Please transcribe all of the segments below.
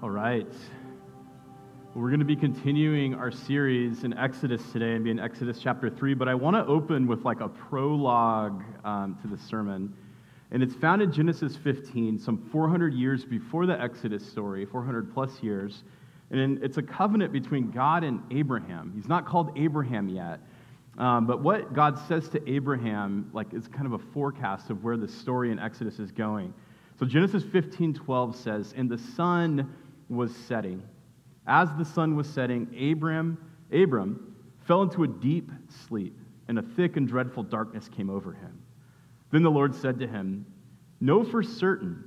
All right. We're going to be continuing our series in Exodus today and be in Exodus chapter 3, but I want to open with like a prologue um, to the sermon. And it's found in Genesis 15, some 400 years before the Exodus story, 400 plus years. And it's a covenant between God and Abraham. He's not called Abraham yet. Um, but what God says to Abraham, like, is kind of a forecast of where the story in Exodus is going. So Genesis 15, 12 says, And the sun was setting. As the sun was setting, Abram, Abram fell into a deep sleep, and a thick and dreadful darkness came over him. Then the Lord said to him, Know for certain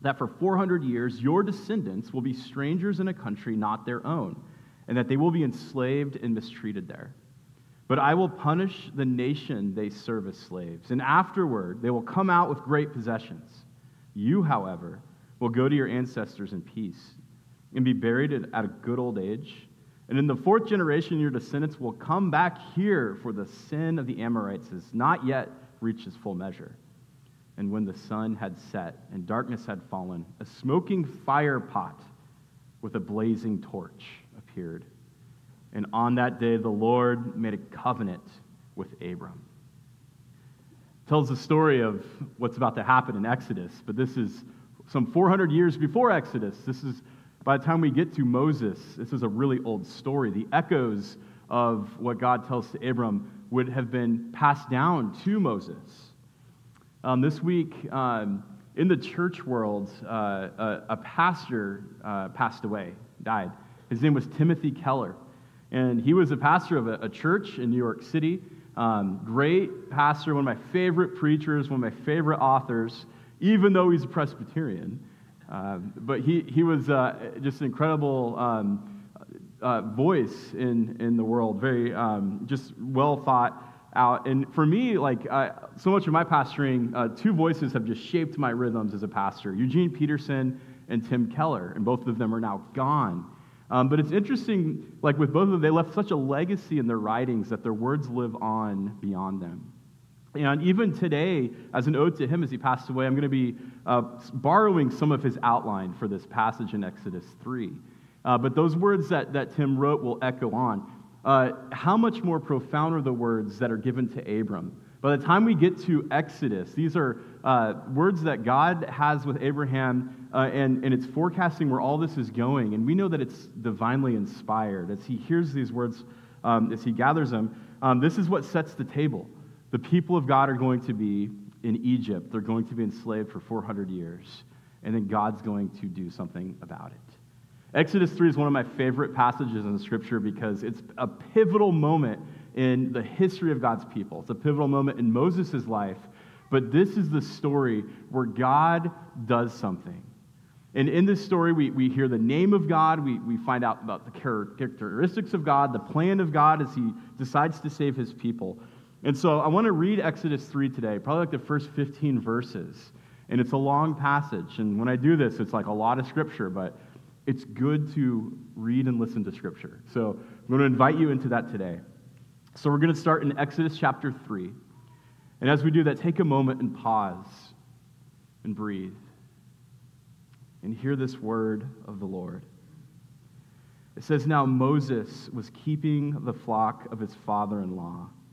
that for 400 years your descendants will be strangers in a country not their own, and that they will be enslaved and mistreated there. But I will punish the nation they serve as slaves, and afterward they will come out with great possessions. You, however, will go to your ancestors in peace and be buried at a good old age. And in the fourth generation, your descendants will come back here, for the sin of the Amorites has not yet reached its full measure. And when the sun had set and darkness had fallen, a smoking fire pot with a blazing torch appeared. And on that day, the Lord made a covenant with Abram. Tells the story of what's about to happen in Exodus, but this is some 400 years before Exodus. This is by the time we get to Moses, this is a really old story. The echoes of what God tells to Abram would have been passed down to Moses. Um, this week, um, in the church world, uh, a, a, pastor uh, passed away, died. His name was Timothy Keller. And he was a pastor of a, a church in New York City. Um, great pastor, one of my favorite preachers, one of my favorite authors, even though he's a Presbyterian. Uh, but he, he was uh, just an incredible um, uh, voice in, in the world, very um, just well thought out. And for me, like so much of my pastoring, uh, two voices have just shaped my rhythms as a pastor Eugene Peterson and Tim Keller, and both of them are now gone. Um, but it's interesting, like with both of them, they left such a legacy in their writings that their words live on beyond them. And even today, as an ode to him as he passed away, I'm going to be uh, borrowing some of his outline for this passage in Exodus 3. Uh, but those words that, that Tim wrote will echo on. Uh, how much more profound are the words that are given to Abram? By the time we get to Exodus, these are uh, words that God has with Abraham, uh, and, and it's forecasting where all this is going. And we know that it's divinely inspired. As he hears these words, um, as he gathers them, um, this is what sets the table. The people of God are going to be in Egypt. They're going to be enslaved for 400 years. And then God's going to do something about it. Exodus 3 is one of my favorite passages in scripture because it's a pivotal moment in the history of God's people. It's a pivotal moment in Moses' life. But this is the story where God does something. And in this story, we, we hear the name of God. We, we find out about the characteristics of God, the plan of God as he decides to save his people. And so I want to read Exodus 3 today, probably like the first 15 verses. And it's a long passage. And when I do this, it's like a lot of scripture, but it's good to read and listen to scripture. So I'm going to invite you into that today. So we're going to start in Exodus chapter 3. And as we do that, take a moment and pause and breathe and hear this word of the Lord. It says, Now Moses was keeping the flock of his father in law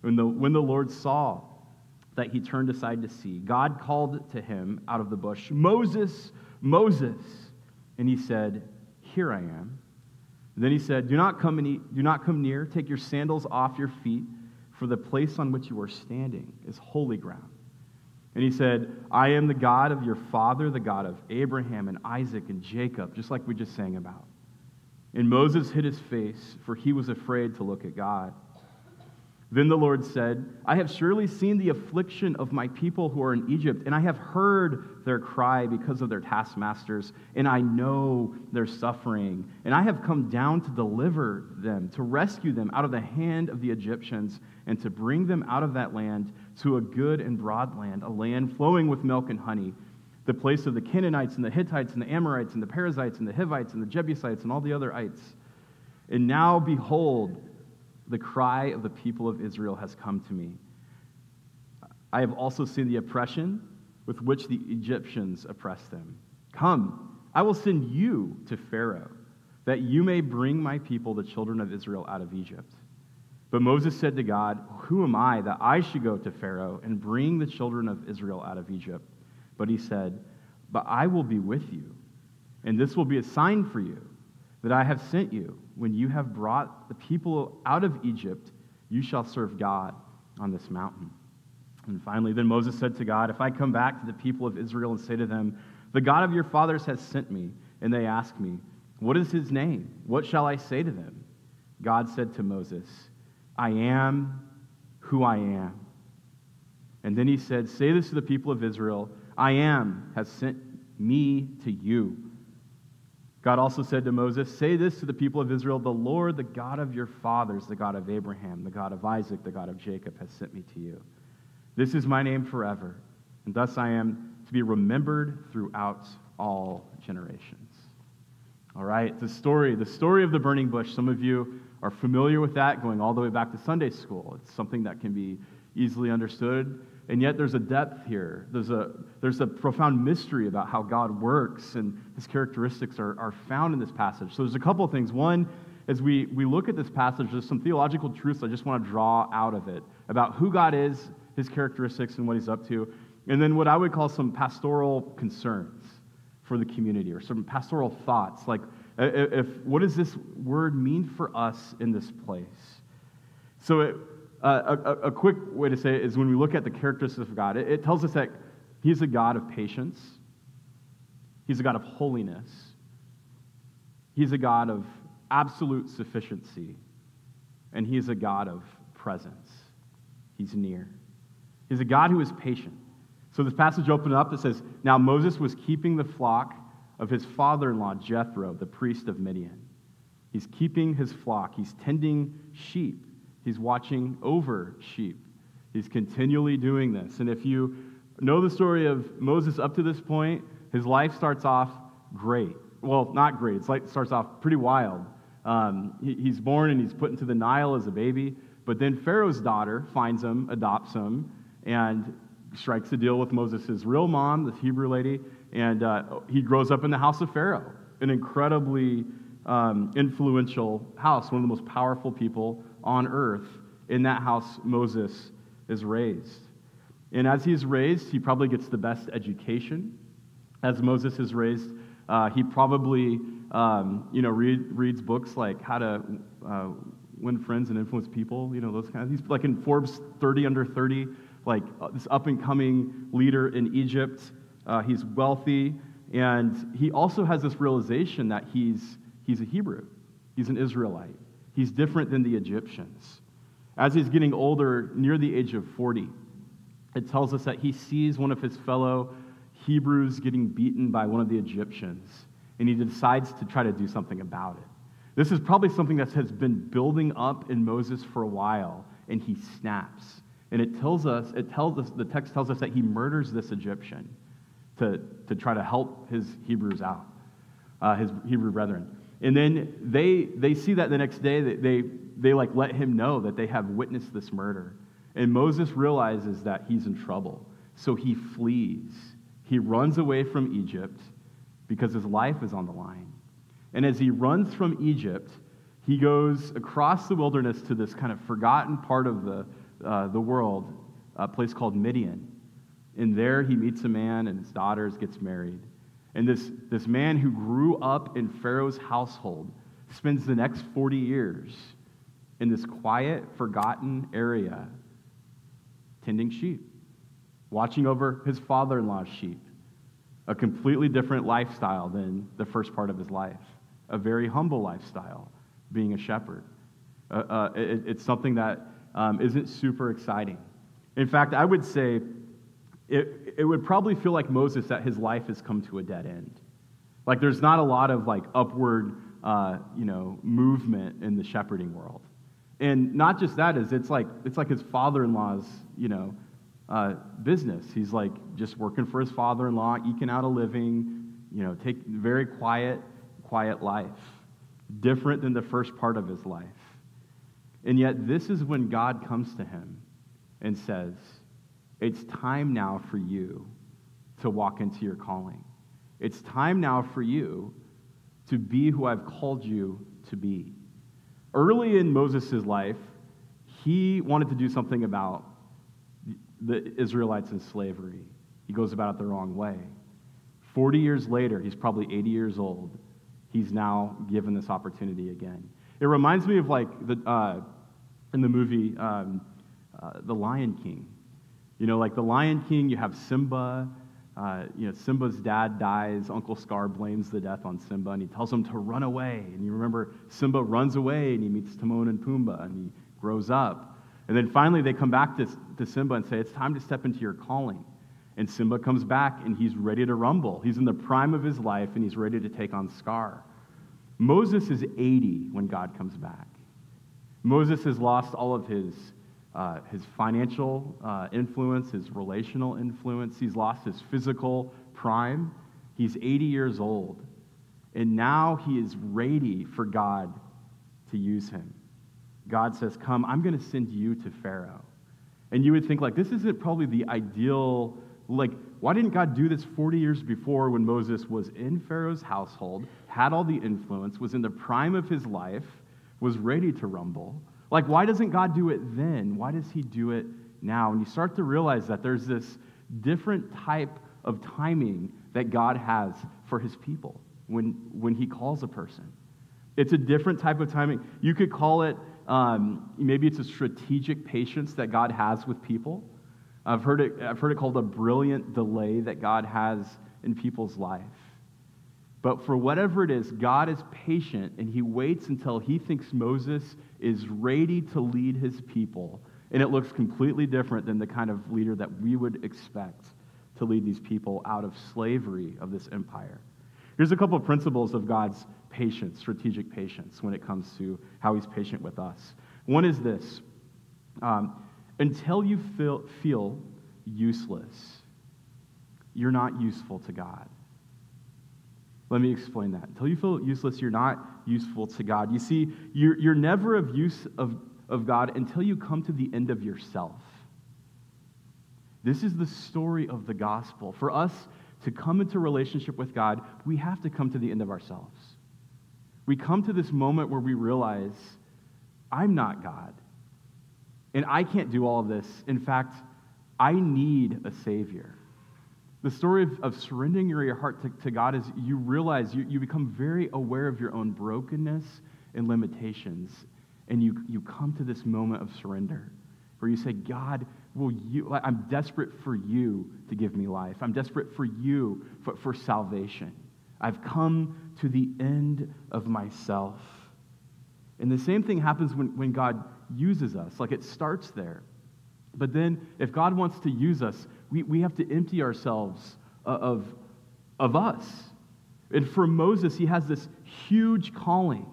When the, when the Lord saw that he turned aside to see, God called to him out of the bush, Moses, Moses. And he said, Here I am. And then he said, do not, come any, do not come near. Take your sandals off your feet, for the place on which you are standing is holy ground. And he said, I am the God of your father, the God of Abraham and Isaac and Jacob, just like we just sang about. And Moses hid his face, for he was afraid to look at God. Then the Lord said, I have surely seen the affliction of my people who are in Egypt, and I have heard their cry because of their taskmasters, and I know their suffering. And I have come down to deliver them, to rescue them out of the hand of the Egyptians, and to bring them out of that land to a good and broad land, a land flowing with milk and honey, the place of the Canaanites and the Hittites and the Amorites and the Perizzites and the Hivites and the Jebusites and all the other ites. And now, behold, the cry of the people of Israel has come to me. I have also seen the oppression with which the Egyptians oppress them. Come, I will send you to Pharaoh, that you may bring my people, the children of Israel, out of Egypt. But Moses said to God, Who am I that I should go to Pharaoh and bring the children of Israel out of Egypt? But he said, But I will be with you, and this will be a sign for you that I have sent you. When you have brought the people out of Egypt, you shall serve God on this mountain. And finally, then Moses said to God, If I come back to the people of Israel and say to them, The God of your fathers has sent me, and they ask me, What is his name? What shall I say to them? God said to Moses, I am who I am. And then he said, Say this to the people of Israel I am has sent me to you. God also said to Moses, Say this to the people of Israel The Lord, the God of your fathers, the God of Abraham, the God of Isaac, the God of Jacob, has sent me to you. This is my name forever, and thus I am to be remembered throughout all generations. All right, the story, the story of the burning bush. Some of you are familiar with that, going all the way back to Sunday school. It's something that can be easily understood. And yet there's a depth here. There's a, there's a profound mystery about how God works, and his characteristics are, are found in this passage. So there's a couple of things. One, as we, we look at this passage, there's some theological truths I just want to draw out of it about who God is, his characteristics, and what he's up to. And then what I would call some pastoral concerns for the community or some pastoral thoughts like if, what does this word mean for us in this place so it, uh, a, a, quick way to say it is when we look at the characteristics of God, it, it tells us that He's a God of patience, He's a God of holiness, He's a God of absolute sufficiency, and He's a God of presence. He's near. He's a God who is patient. So this passage opened up that says, Now Moses was keeping the flock of his father in law, Jethro, the priest of Midian. He's keeping his flock, he's tending sheep. He's watching over sheep. He's continually doing this. And if you know the story of Moses up to this point, his life starts off great. Well, not great. It's like starts off pretty wild. Um, he, he's born and he's put into the Nile as a baby, but then Pharaoh's daughter finds him, adopts him, and strikes a deal with Moses' real mom, the Hebrew lady, and uh, he grows up in the house of Pharaoh, an incredibly um, influential house, one of the most powerful people on earth. In that house, Moses is raised. And as he's raised, he probably gets the best education. As Moses is raised, uh, he probably um, you know, read, reads books like How to uh, Win Friends and Influence People, you know, those kinds. He's like in Forbes 30 under 30, like uh, this up and coming leader in Egypt. Uh, he's wealthy, and he also has this realization that he's, he's a Hebrew, he's an Israelite. He's different than the Egyptians. As he's getting older, near the age of 40, it tells us that he sees one of his fellow Hebrews getting beaten by one of the Egyptians, and he decides to try to do something about it. This is probably something that has been building up in Moses for a while, and he snaps. And it tells us, it tells us, the text tells us that he murders this Egyptian to, to try to help his Hebrews out, uh, his Hebrew brethren. And then they, they see that the next day, they, they, like let him know that they have witnessed this murder. And Moses realizes that he's in trouble. So he flees. He runs away from Egypt because his life is on the line. And as he runs from Egypt, he goes across the wilderness to this kind of forgotten part of the, uh, the world, a place called Midian. And there he meets a man and his daughters gets married. And this, this man who grew up in Pharaoh's household spends the next 40 years in this quiet, forgotten area tending sheep, watching over his father in law's sheep. A completely different lifestyle than the first part of his life, a very humble lifestyle, being a shepherd. Uh, uh, it, it's something that um, isn't super exciting. In fact, I would say it, it would probably feel like Moses that his life has come to a dead end. Like there's not a lot of like upward, uh, you know, movement in the shepherding world. And not just that is it's like it's like his father-in-law's, you know, uh, business. He's like just working for his father-in-law, eking out a living, you know, take very quiet, quiet life, different than the first part of his life. And yet, this is when God comes to him and says, It's time now for you to walk into your calling. It's time now for you to be who I've called you to be. Early in Moses' life, he wanted to do something about the Israelites in slavery. He goes about it the wrong way. 40 years later, he's probably 80 years old. He's now given this opportunity again. It reminds me of like the, uh, in the movie um, uh, The Lion King. You know, like The Lion King, you have Simba. Uh, you know, Simba's dad dies. Uncle Scar blames the death on Simba, and he tells him to run away. And you remember Simba runs away, and he meets Timon and Pumbaa, and he grows up. And then finally, they come back to, to Simba and say, It's time to step into your calling. And Simba comes back, and he's ready to rumble. He's in the prime of his life, and he's ready to take on Scar. Moses is 80 when God comes back. Moses has lost all of his, uh, his financial uh, influence, his relational influence. He's lost his physical prime. He's 80 years old. And now he is ready for God to use him. God says, Come, I'm going to send you to Pharaoh. And you would think, like, this isn't probably the ideal, like, why didn't God do this 40 years before when Moses was in Pharaoh's household, had all the influence, was in the prime of his life, was ready to rumble? Like, why doesn't God do it then? Why does he do it now? And you start to realize that there's this different type of timing that God has for his people when, when he calls a person. It's a different type of timing. You could call it, um, maybe it's a strategic patience that God has with people. I've heard, it, I've heard it called a brilliant delay that God has in people's life. But for whatever it is, God is patient and he waits until he thinks Moses is ready to lead his people. And it looks completely different than the kind of leader that we would expect to lead these people out of slavery of this empire. Here's a couple of principles of God's patience, strategic patience, when it comes to how he's patient with us. One is this um, until you feel, feel useless, you're not useful to God. Let me explain that. Until you feel useless, you're not useful to God. You see, you're, you're never of use of, of God until you come to the end of yourself. This is the story of the gospel. For us to come into relationship with God, we have to come to the end of ourselves. We come to this moment where we realize, I'm not God. And I can't do all of this. In fact, I need a Savior. The story of, of surrendering your heart to, to God is you realize you, you become very aware of your own brokenness and limitations. And you, you come to this moment of surrender where you say, God, will you, I'm desperate for you to give me life. I'm desperate for you for, for salvation. I've come to the end of myself. And the same thing happens when, when God uses us. Like it starts there. But then, if God wants to use us, we, we have to empty ourselves of, of us. And for Moses, he has this huge calling.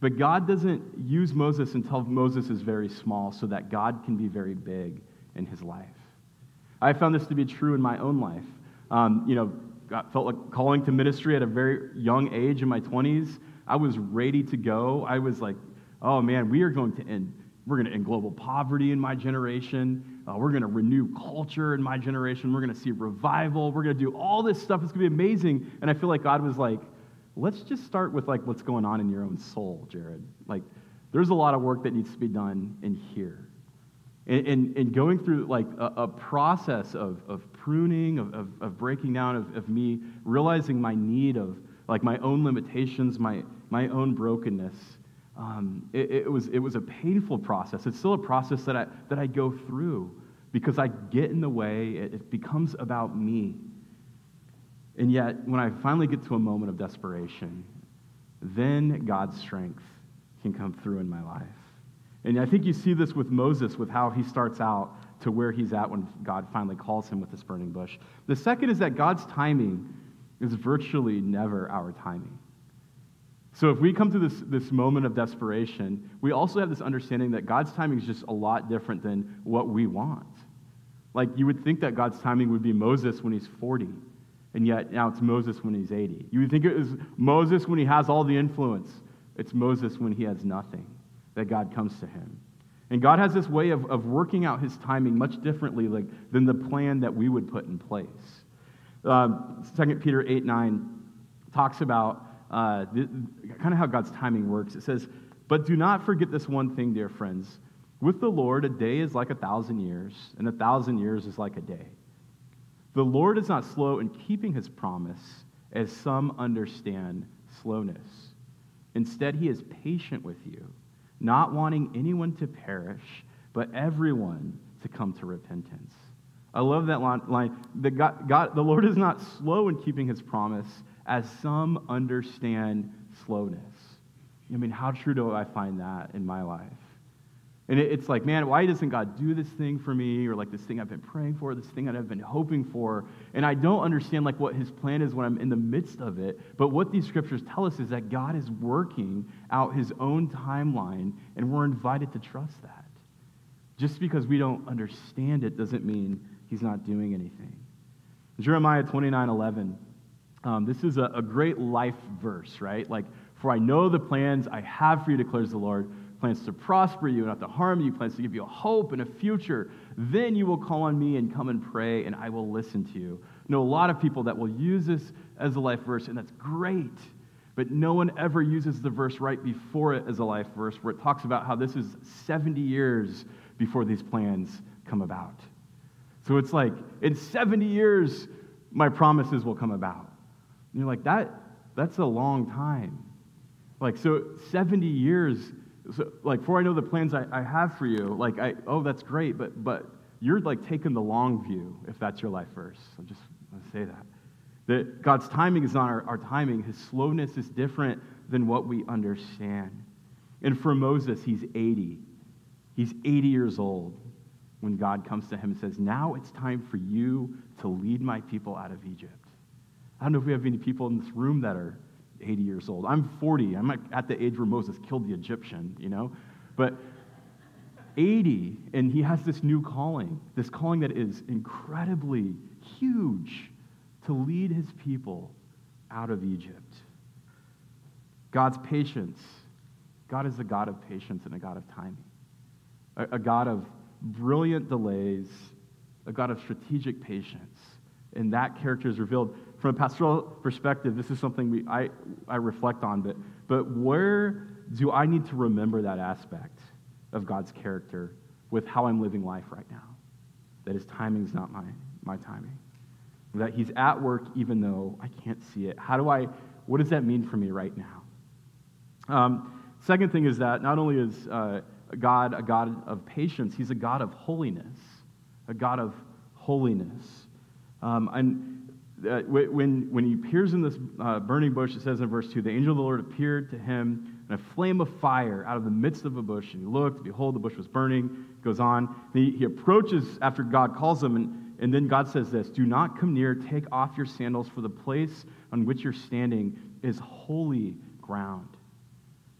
But God doesn't use Moses until Moses is very small so that God can be very big in his life. I found this to be true in my own life. Um, you know, God felt like calling to ministry at a very young age in my 20s. I was ready to go. I was like, oh man, we are going to end we're going to end global poverty in my generation. Uh, we're going to renew culture in my generation. We're going to see revival. We're going to do all this stuff. It's going to be amazing. And I feel like God was like, let's just start with like what's going on in your own soul, Jared. Like, there's a lot of work that needs to be done in here. And, and, and going through like a, a process of, of pruning, of, of, of breaking down, of, of me realizing my need of like my own limitations, my, my own brokenness um, it, it, was, it was a painful process. It's still a process that I, that I go through because I get in the way. It, becomes about me. And yet, when I finally get to a moment of desperation, then God's strength can come through in my life. And I think you see this with Moses, with how he starts out to where he's at when God finally calls him with this burning bush. The second is that God's timing is virtually never our timing. So if we come to this, this moment of desperation, we also have this understanding that God's timing is just a lot different than what we want. Like you would think that God's timing would be Moses when he's 40, and yet now it's Moses when he's 80. You would think it was Moses when he has all the influence. It's Moses when he has nothing that God comes to him. And God has this way of, of working out his timing much differently like, than the plan that we would put in place. Um, 2 Peter 8 9 talks about uh, kind of how God's timing works. It says, But do not forget this one thing, dear friends. With the Lord, a day is like a thousand years, and a thousand years is like a day. The Lord is not slow in keeping his promise, as some understand slowness. Instead, he is patient with you not wanting anyone to perish, but everyone to come to repentance. I love that line. The, God, God, the Lord is not slow in keeping his promise, as some understand slowness. I mean, how true do I find that in my life? And it's like, man, why doesn't God do this thing for me? Or like this thing I've been praying for, this thing that I've been hoping for. And I don't understand like what his plan is when I'm in the midst of it. But what these scriptures tell us is that God is working out his own timeline, and we're invited to trust that. Just because we don't understand it doesn't mean he's not doing anything. Jeremiah 29 11. Um, this is a, a great life verse, right? Like, for I know the plans I have for you, declares the Lord plans to prosper you, and not to harm you, plans to give you a hope and a future. Then you will call on me and come and pray, and I will listen to you. I know a lot of people that will use this as a life verse, and that's great. But no one ever uses the verse right before it as a life verse, where it talks about how this is 70 years before these plans come about. So it's like, in 70 years, my promises will come about. And you're like, that, that's a long time. Like, so 70 years so, like, for I know the plans I, I have for you, like, I, oh, that's great, but, but you're like taking the long view if that's your life verse. I'm just want to say that. That God's timing is not our, our timing, His slowness is different than what we understand. And for Moses, he's 80. He's 80 years old when God comes to him and says, Now it's time for you to lead my people out of Egypt. I don't know if we have any people in this room that are 80 years old. I'm 40. I'm at the age where Moses killed the Egyptian, you know? But 80, and he has this new calling, this calling that is incredibly huge to lead his people out of Egypt. God's patience. God is a God of patience and a God of timing, a, a God of brilliant delays, a God of strategic patience. And that character is revealed from a pastoral perspective, this is something we, I, I reflect on, but, but where do I need to remember that aspect of God's character with how I'm living life right now? That his timing is not my, my timing. That he's at work even though I can't see it. How do I, what does that mean for me right now? Um, second thing is that not only is uh, God a God of patience, he's a God of holiness. A God of holiness. Um, and uh, when, when he appears in this uh, burning bush, it says in verse 2 the angel of the Lord appeared to him in a flame of fire out of the midst of a bush. And he looked, behold, the bush was burning. Goes on. He, he approaches after God calls him, and, and then God says this Do not come near, take off your sandals, for the place on which you're standing is holy ground.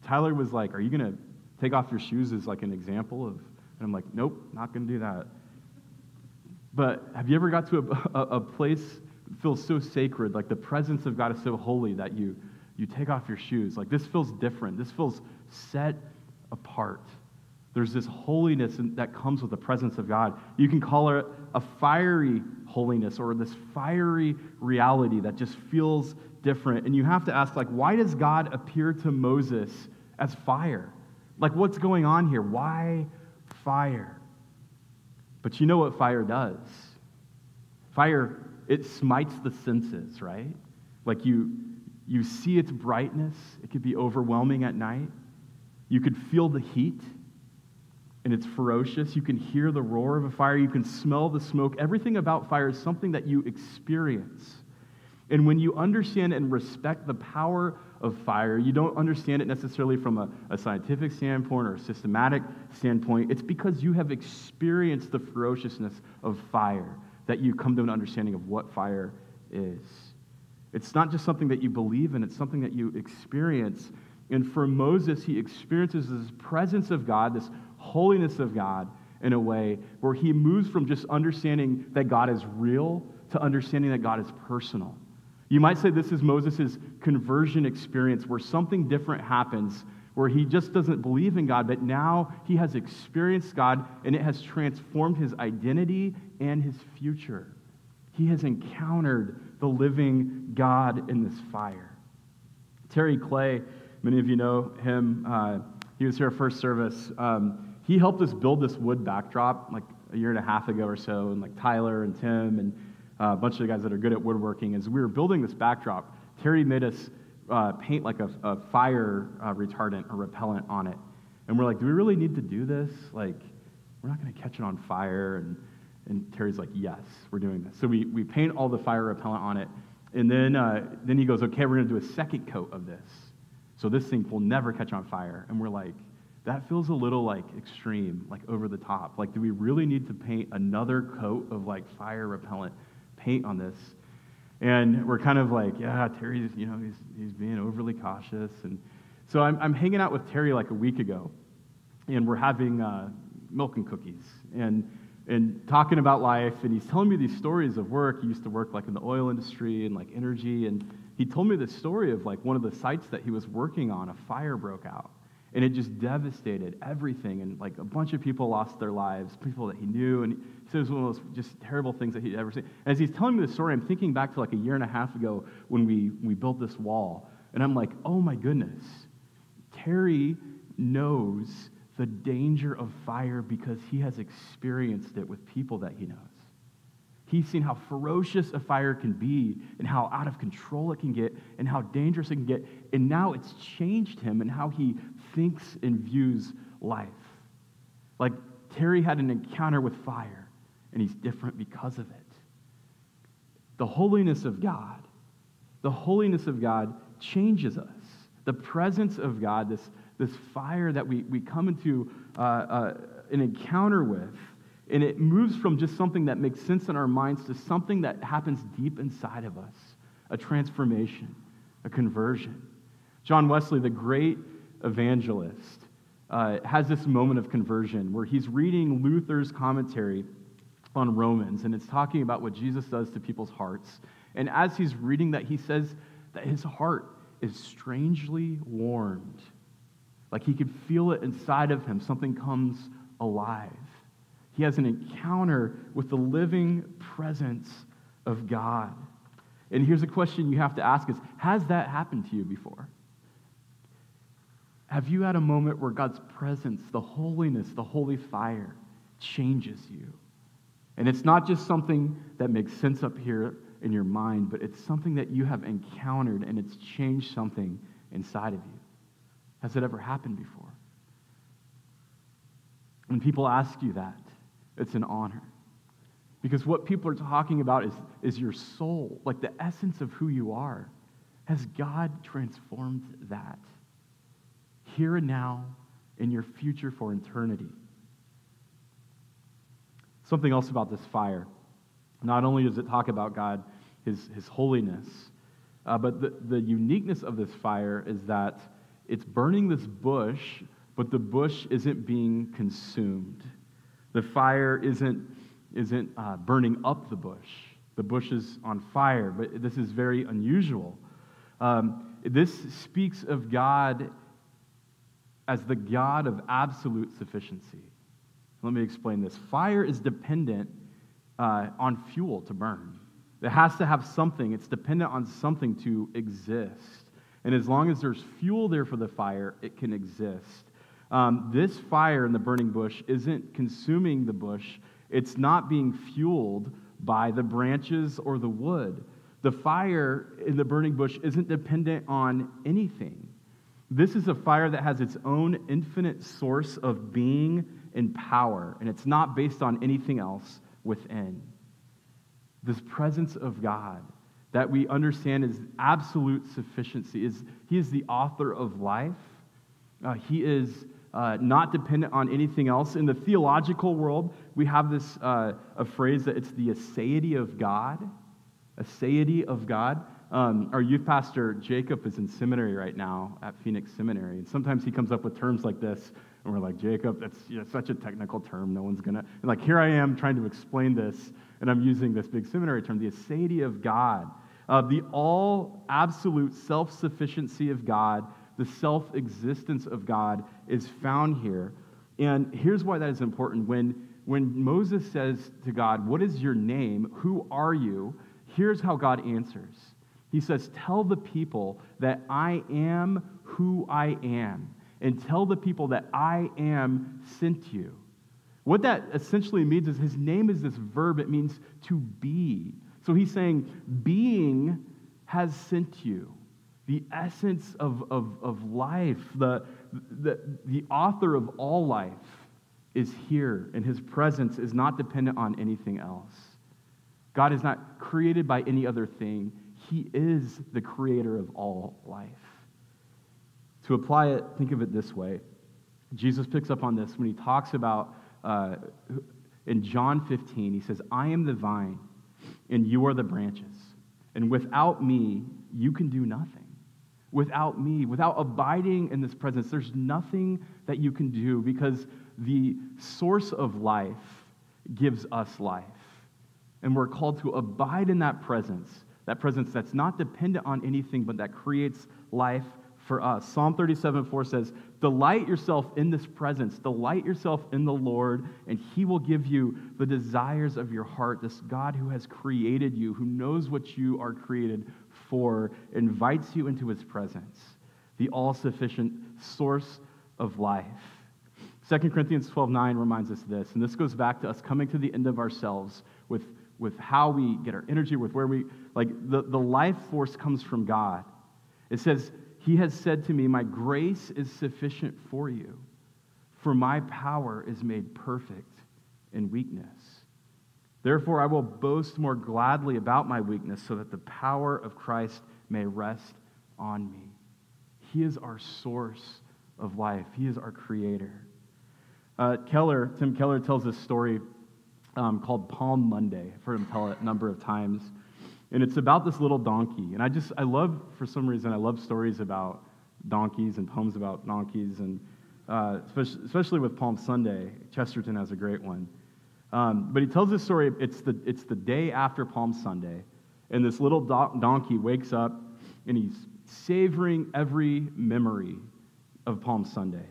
Tyler was like, Are you going to take off your shoes as like an example of, and I'm like, Nope, not going to do that. But have you ever got to a, a, a place feels so sacred, like the presence of God is so holy that you, you take off your shoes. Like this feels different. This feels set apart. There's this holiness that comes with the presence of God. You can call it a fiery holiness or this fiery reality that just feels different. And you have to ask, like, why does God appear to Moses as fire? Like, what's going on here? Why fire? But you know what fire does? Fire it smites the senses, right? Like you, you see its brightness, it could be overwhelming at night. You could feel the heat, and it's ferocious. You can hear the roar of a fire, you can smell the smoke. Everything about fire is something that you experience. And when you understand and respect the power of fire. You don't understand it necessarily from a, a, scientific standpoint or a systematic standpoint. It's because you have experienced the ferociousness of fire that you come to an understanding of what fire is. It's not just something that you believe in, it's something that you experience. And for Moses, he experiences this presence of God, this holiness of God, in a way where he moves from just understanding that God is real to understanding that God is personal. You might say this is Moses' conversion experience where something different happens, where he just doesn't believe in God, but now he has experienced God and it has transformed his identity and his future. He has encountered the living God in this fire. Terry Clay, many of you know him. Uh, he was here first service. Um, he helped us build this wood backdrop like a year and a half ago or so, and like Tyler and Tim and uh, a bunch of the guys that are good at woodworking. As we were building this backdrop, Terry made us uh, paint like a, a fire uh, retardant or repellent on it. And we're like, do we really need to do this? Like, we're not going to catch it on fire. And, and Terry's like, yes, we're doing this. So we, we paint all the fire repellent on it. And then, uh, then he goes, okay, we're going to do a second coat of this. So this thing will never catch on fire. And we're like, that feels a little like extreme, like over the top. Like, do we really need to paint another coat of like fire repellent paint on this? And we're kind of like, yeah, Terry's, you know, he's, he's being overly cautious. And so I'm, I'm hanging out with Terry like a week ago, and we're having uh, milk and cookies and, and talking about life. And he's telling me these stories of work. He used to work like in the oil industry and like energy. And he told me the story of like one of the sites that he was working on, a fire broke out. And it just devastated everything. And like a bunch of people lost their lives, people that he knew. And it was one of those just terrible things that he'd ever seen. As he's telling me the story, I'm thinking back to like a year and a half ago when we, we built this wall. And I'm like, oh my goodness. Terry knows the danger of fire because he has experienced it with people that he knows. He's seen how ferocious a fire can be and how out of control it can get and how dangerous it can get. And now it's changed him and how he thinks and views life. Like Terry had an encounter with fire, and he's different because of it. The holiness of God, the holiness of God changes us. The presence of God, this, this fire that we, we come into uh, uh, an encounter with, and it moves from just something that makes sense in our minds to something that happens deep inside of us a transformation, a conversion. John Wesley, the great evangelist, uh, has this moment of conversion where he's reading Luther's commentary on Romans, and it's talking about what Jesus does to people's hearts. And as he's reading that, he says that his heart is strangely warmed. Like he could feel it inside of him, something comes alive. He has an encounter with the living presence of God. And here's a question you have to ask is, has that happened to you before? Have you had a moment where God's presence, the holiness, the holy fire, changes you? And it's not just something that makes sense up here in your mind, but it's something that you have encountered and it's changed something inside of you. Has it ever happened before? When people ask you that, it's an honor. Because what people are talking about is, is your soul, like the essence of who you are. Has God transformed that? Here and now, in your future for eternity. Something else about this fire. Not only does it talk about God, his, his holiness, uh, but the, the uniqueness of this fire is that it's burning this bush, but the bush isn't being consumed. The fire isn't, isn't uh, burning up the bush. The bush is on fire, but this is very unusual. Um, this speaks of God as the God of absolute sufficiency. Let me explain this. Fire is dependent uh, on fuel to burn. It has to have something, it's dependent on something to exist. And as long as there's fuel there for the fire, it can exist. Um, this fire in the burning bush isn't consuming the bush, it's not being fueled by the branches or the wood. The fire in the burning bush isn't dependent on anything. This is a fire that has its own infinite source of being and power, and it's not based on anything else within. This presence of God, that we understand is absolute sufficiency. Is He is the author of life. Uh, he is uh, not dependent on anything else. In the theological world, we have this uh, a phrase that it's the aseity of God. Aseity of God. Um, our youth pastor, Jacob, is in seminary right now at Phoenix Seminary. And sometimes he comes up with terms like this, and we're like, Jacob, that's you know, such a technical term. No one's going to. And like, here I am trying to explain this, and I'm using this big seminary term, the aseity of God. Uh, the all absolute self sufficiency of God, the self existence of God is found here. And here's why that is important. When, when Moses says to God, What is your name? Who are you? Here's how God answers He says, Tell the people that I am who I am, and tell the people that I am sent you. What that essentially means is his name is this verb, it means to be. So he's saying, being has sent you. The essence of, of, of life, the, the, the author of all life is here, and his presence is not dependent on anything else. God is not created by any other thing, he is the creator of all life. To apply it, think of it this way Jesus picks up on this when he talks about, uh, in John 15, he says, I am the vine and you are the branches. And without me, you can do nothing. Without me, without abiding in this presence, there's nothing that you can do because the source of life gives us life. And we're called to abide in that presence, that presence that's not dependent on anything, but that creates life for us. Psalm 37 4 says, Delight yourself in this presence, delight yourself in the Lord, and he will give you the desires of your heart. This God who has created you, who knows what you are created for, invites you into his presence, the all sufficient source of life. 2 Corinthians 12 9 reminds us this, and this goes back to us coming to the end of ourselves with, with how we get our energy, with where we, like, the, the life force comes from God. It says, he has said to me, My grace is sufficient for you, for my power is made perfect in weakness. Therefore, I will boast more gladly about my weakness, so that the power of Christ may rest on me. He is our source of life, He is our creator. Uh, Keller, Tim Keller tells this story um, called Palm Monday. I've heard him tell it a number of times. And it's about this little donkey. And I just, I love, for some reason, I love stories about donkeys and poems about donkeys. And uh, especially, especially, with Palm Sunday, Chesterton has a great one. Um, but he tells this story, it's the, it's the day after Palm Sunday. And this little do- donkey wakes up and he's savoring every memory of Palm Sunday.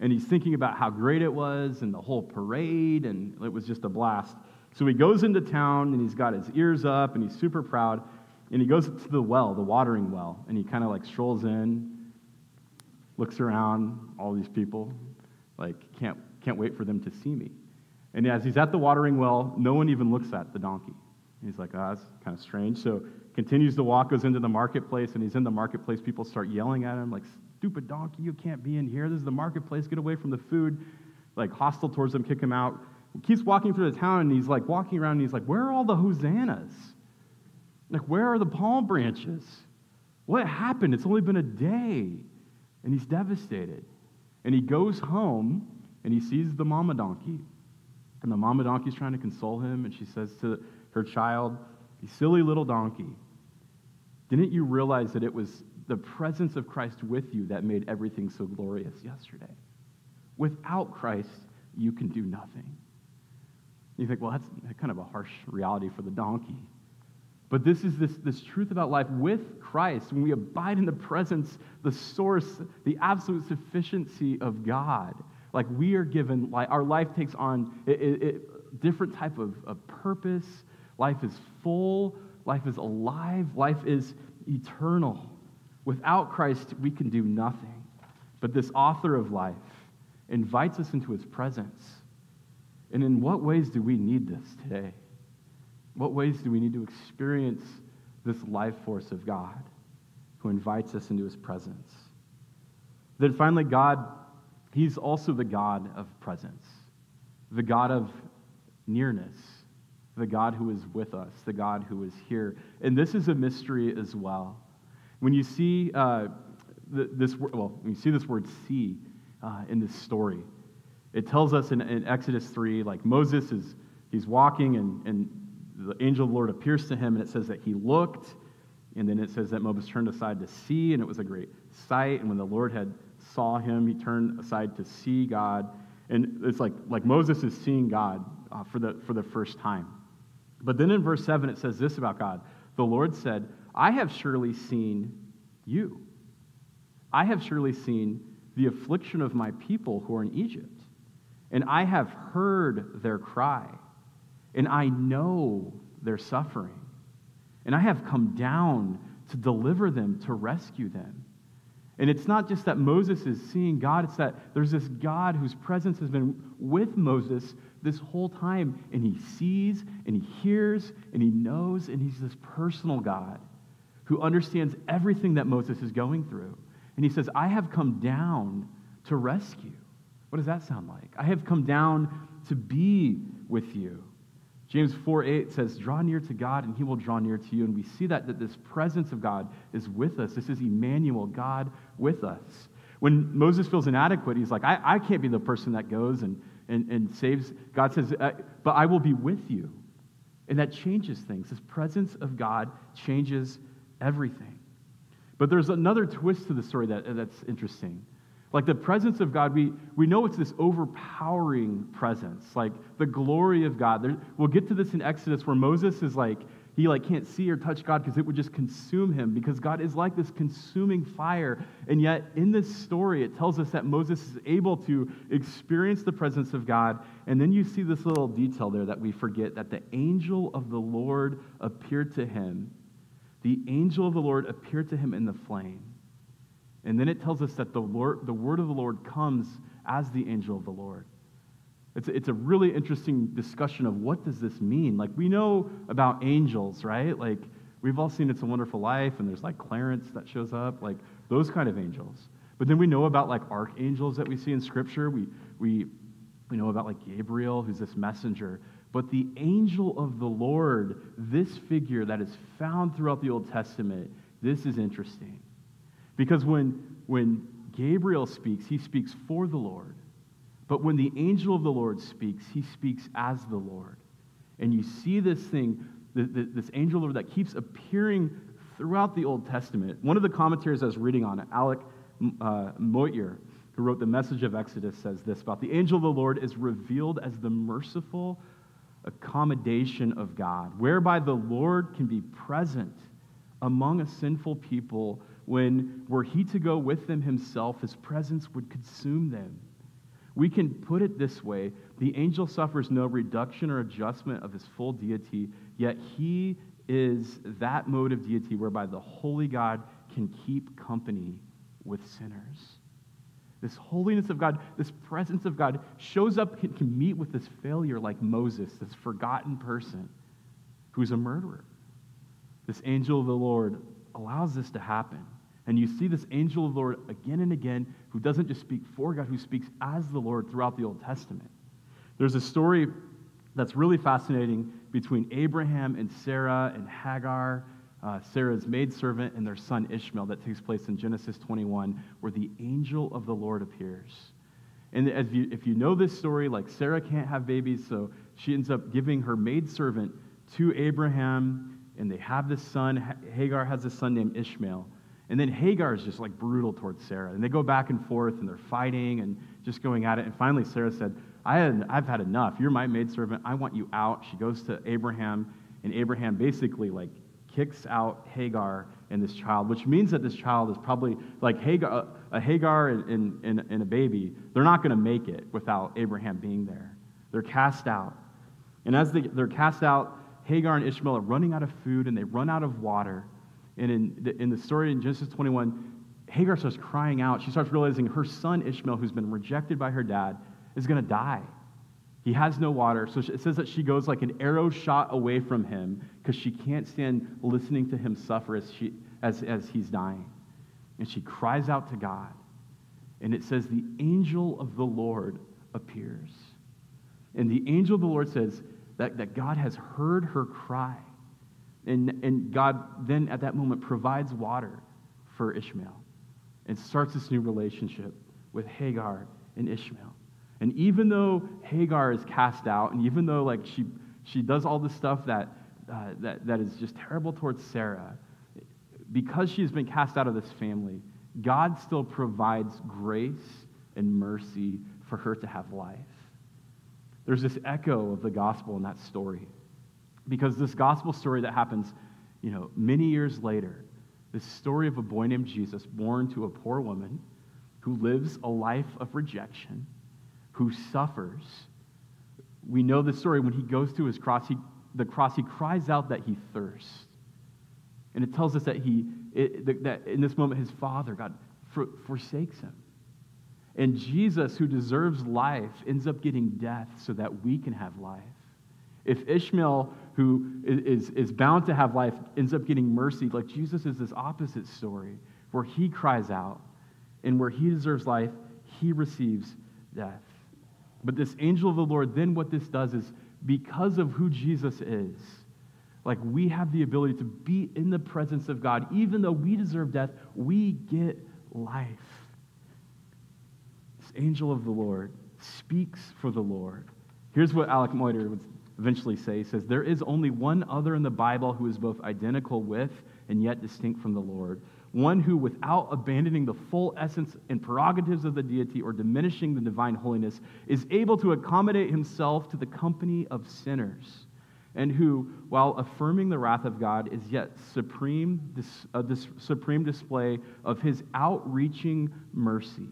And he's thinking about how great it was and the whole parade, and it was just a blast. So he goes into town and he's got his ears up and he's super proud. And he goes to the well, the watering well, and he kind of like strolls in, looks around, all these people, like, can't, can't wait for them to see me. And as he's at the watering well, no one even looks at the donkey. And He's like, oh, that's kind of strange. So continues to walk, goes into the marketplace, and he's in the marketplace. People start yelling at him, like, stupid donkey, you can't be in here. This is the marketplace. Get away from the food. Like, hostile towards him, kick him out keeps walking through the town and he's like walking around and he's like, Where are all the hosannas? Like, where are the palm branches? What happened? It's only been a day. And he's devastated. And he goes home and he sees the mama donkey. And the mama donkey's trying to console him. And she says to her child, You silly little donkey, didn't you realize that it was the presence of Christ with you that made everything so glorious yesterday? Without Christ, you can do nothing. You think, well, that's kind of a harsh reality for the donkey. But this is this, this truth about life with Christ. When we abide in the presence, the source, the absolute sufficiency of God, like we are given, like our life takes on a, different type of, of purpose. Life is full. Life is alive. Life is eternal. Without Christ, we can do nothing. But this author of life invites us into his presence and in what ways do we need this today? What ways do we need to experience this life force of God who invites us into his presence? Then finally, God, he's also the God of presence, the God of nearness. the God who is with us, the God who is here. And this is a mystery as well. When you see uh, this, well, when you see this word see uh, in this story, it tells us in, in, Exodus 3, like Moses is, he's walking and, and the angel of the Lord appears to him and it says that he looked and then it says that Moses turned aside to see and it was a great sight. And when the Lord had saw him, he turned aside to see God. And it's like, like Moses is seeing God uh, for, the, for the first time. But then in verse 7, it says this about God The Lord said, I have surely seen you. I have surely seen the affliction of my people who are in Egypt, and I have heard their cry, and I know their suffering, and I have come down to deliver them, to rescue them. And it's not just that Moses is seeing God, it's that there's this God whose presence has been with Moses this whole time, and he sees and he hears and he knows, and he's this personal God who understands everything that Moses is going through. And he says, I have come down to rescue. What does that sound like? I have come down to be with you. James 4 8 says, Draw near to God, and he will draw near to you. And we see that, that this presence of God is with us. This is Emmanuel, God with us. When Moses feels inadequate, he's like, I, I can't be the person that goes and, and, and saves. God says, uh, But I will be with you. And that changes things. This presence of God changes everything. But there's another twist to the story that, that's interesting. Like the presence of God, we, we know it's this overpowering presence, like the glory of God. There, we'll get to this in Exodus where Moses is like, he like can't see or touch God because it would just consume him because God is like this consuming fire. And yet in this story, it tells us that Moses is able to experience the presence of God. And then you see this little detail there that we forget that the angel of the Lord appeared to him the angel of the Lord appeared to him in the flame. And then it tells us that the, Lord, the word of the Lord comes as the angel of the Lord. It's, it's a really interesting discussion of what does this mean? Like, we know about angels, right? Like, we've all seen It's a Wonderful Life, and there's like Clarence that shows up, like those kind of angels. But then we know about like archangels that we see in Scripture. We, we, we know about like Gabriel, who's this messenger. But the angel of the Lord, this figure that is found throughout the Old Testament, this is interesting. Because when, when Gabriel speaks, he speaks for the Lord. But when the angel of the Lord speaks, he speaks as the Lord. And you see this thing, this angel of the Lord that keeps appearing throughout the Old Testament. One of the commentaries I was reading on it, Alec uh, Motyer, who wrote the message of Exodus, says this about the angel of the Lord is revealed as the merciful accommodation of God, whereby the Lord can be present among a sinful people when, were he to go with them himself, his presence would consume them. We can put it this way the angel suffers no reduction or adjustment of his full deity, yet he is that mode of deity whereby the holy God can keep company with sinners. This holiness of God, this presence of God shows up, can, can meet with this failure like Moses, this forgotten person who's a murderer. This angel of the Lord allows this to happen. And you see this angel of the Lord again and again who doesn't just speak for God, who speaks as the Lord throughout the Old Testament. There's a story that's really fascinating between Abraham and Sarah and Hagar uh, Sarah's maidservant and their son Ishmael that takes place in Genesis 21, where the angel of the Lord appears. And as you, if you know this story, like Sarah can't have babies, so she ends up giving her maidservant to Abraham, and they have this son. Hagar has a son named Ishmael. And then Hagar is just like brutal towards Sarah. And they go back and forth and they're fighting and just going at it. And finally, Sarah said, I had, I've had enough. You're my maidservant. I want you out. She goes to Abraham, and Abraham basically like kicks out Hagar and this child, which means that this child is probably like Hagar, a Hagar and, and, and a baby. They're not going to make it without Abraham being there. They're cast out. And as they, they're cast out, Hagar and Ishmael are running out of food and they run out of water. And in the, in the story in Genesis 21, Hagar starts crying out. She starts realizing her son Ishmael, who's been rejected by her dad, is going to die. He has no water. So it says that she goes like an arrow shot away from him because she can't stand listening to him suffer as, she, as, as he's dying. And she cries out to God. And it says, The angel of the Lord appears. And the angel of the Lord says, that, that God has heard her cry. And, and God then at that moment provides water for Ishmael and starts this new relationship with Hagar and Ishmael. And even though Hagar is cast out, and even though like she, she does all this stuff that, uh, that, that is just terrible towards Sarah, because she's been cast out of this family, God still provides grace and mercy for her to have life. There's this echo of the gospel in that story. Because this gospel story that happens, you know, many years later, this story of a boy named Jesus born to a poor woman who lives a life of rejection, who suffers. We know the story when he goes to his cross, he, the cross, he cries out that he thirsts. And it tells us that he, it, that in this moment, his father, God, for, forsakes him. And Jesus, who deserves life, ends up getting death so that we can have life. If Ishmael, who is, is bound to have life, ends up getting mercy, like Jesus is this opposite story where he cries out and where he deserves life, he receives death. But this angel of the Lord, then what this does is because of who Jesus is, like we have the ability to be in the presence of God. Even though we deserve death, we get life. This angel of the Lord speaks for the Lord. Here's what Alec Motyer would eventually say. He says, There is only one other in the Bible who is both identical with and yet distinct from the Lord. One who, without abandoning the full essence and prerogatives of the deity or diminishing the divine holiness, is able to accommodate himself to the company of sinners and who, while affirming the wrath of God, is yet supreme, a this uh, supreme display of his outreaching mercy.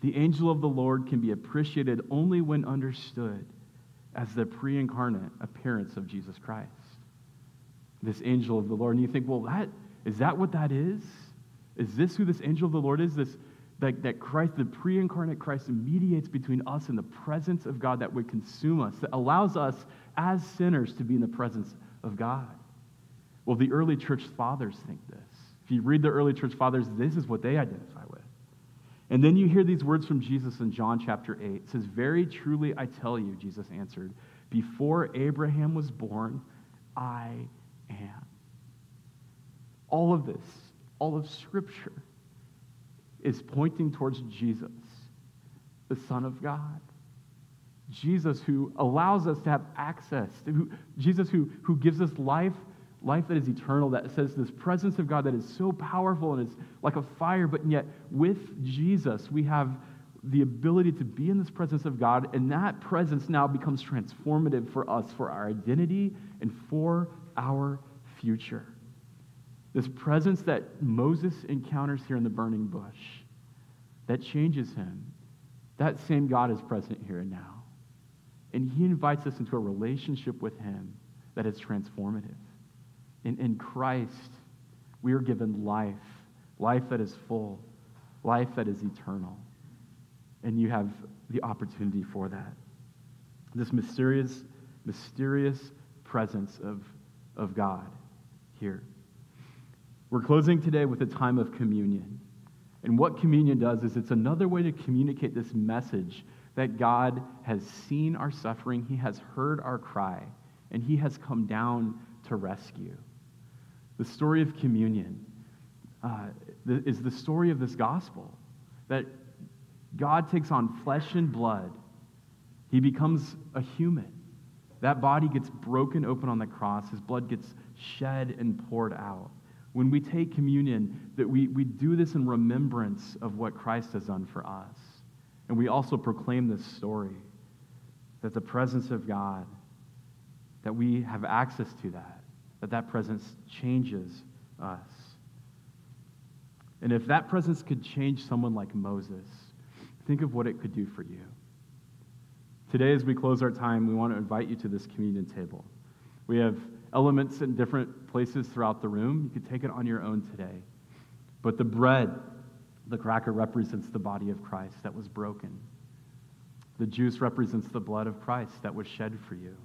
The angel of the Lord can be appreciated only when understood as the pre incarnate appearance of Jesus Christ. This angel of the Lord. And you think, well, that, is that what that is? Is this who this angel of the Lord is? This that, that Christ, the pre incarnate Christ, mediates between us and the presence of God that would consume us, that allows us as sinners to be in the presence of God. Well, the early church fathers think this. If you read the early church fathers, this is what they identify with. And then you hear these words from Jesus in John chapter 8. It says, Very truly I tell you, Jesus answered, before Abraham was born, I am. All of this, all of Scripture, is pointing towards Jesus, the Son of God. Jesus who allows us to have access, who, Jesus who, who gives us life, life that is eternal, that says this presence of God that is so powerful and it's like a fire, but yet with Jesus we have the ability to be in this presence of God, and that presence now becomes transformative for us, for our identity, and for our future. This presence that Moses encounters here in the burning bush, that changes him, that same God is present here and now. And he invites us into a relationship with him that is transformative. In, in Christ, we are given life, life that is full, life that is eternal. And you have the opportunity for that. This mysterious, mysterious presence of, of God here. We're closing today with a time of communion. And what communion does is it's another way to communicate this message that God has seen our suffering, He has heard our cry, and He has come down to rescue. The story of communion uh, is the story of this gospel that God takes on flesh and blood, He becomes a human. That body gets broken open on the cross, His blood gets shed and poured out. When we take communion, that we, we do this in remembrance of what Christ has done for us. And we also proclaim this story that the presence of God, that we have access to that, that that presence changes us. And if that presence could change someone like Moses, think of what it could do for you. Today, as we close our time, we want to invite you to this communion table. We have elements in different places throughout the room. You could take it on your own today. But the bread, the cracker represents the body of Christ that was broken. The juice represents the blood of Christ that was shed for you.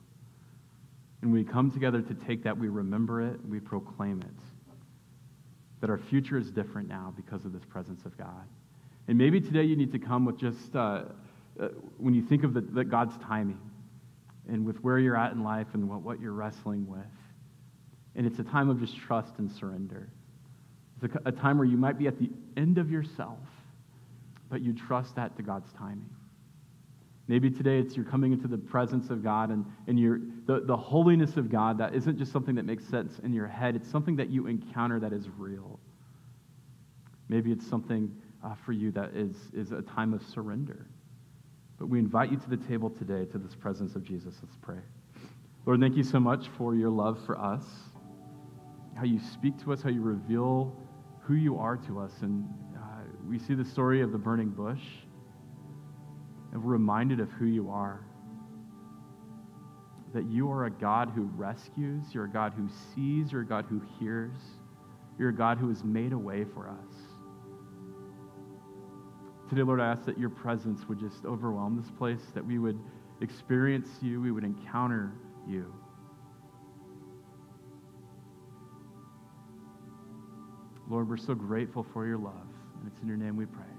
And we come together to take that, we remember it, we proclaim it. That our future is different now because of this presence of God. And maybe today you need to come with just, uh, uh, when you think of the, the God's timing, and with where you're at in life and what, what you're wrestling with. And it's a time of just trust and surrender. It's a, a time where you might be at the end of yourself, but you trust that to God's timing. Maybe today it's you're coming into the presence of God and, and you're, the, the holiness of God that isn't just something that makes sense in your head, it's something that you encounter that is real. Maybe it's something uh, for you that is, is a time of surrender. But we invite you to the table today, to this presence of Jesus. Let's pray. Lord, thank you so much for your love for us, how you speak to us, how you reveal who you are to us. And uh, we see the story of the burning bush, reminded of who you are. That you are a God who rescues, you're a God who sees, you're a God who hears, you're a God who has made a way for us. Today, Lord, I ask that your presence would just overwhelm this place, that we would experience you, we would encounter you. Lord, we're so grateful for your love. And it's in your name we pray.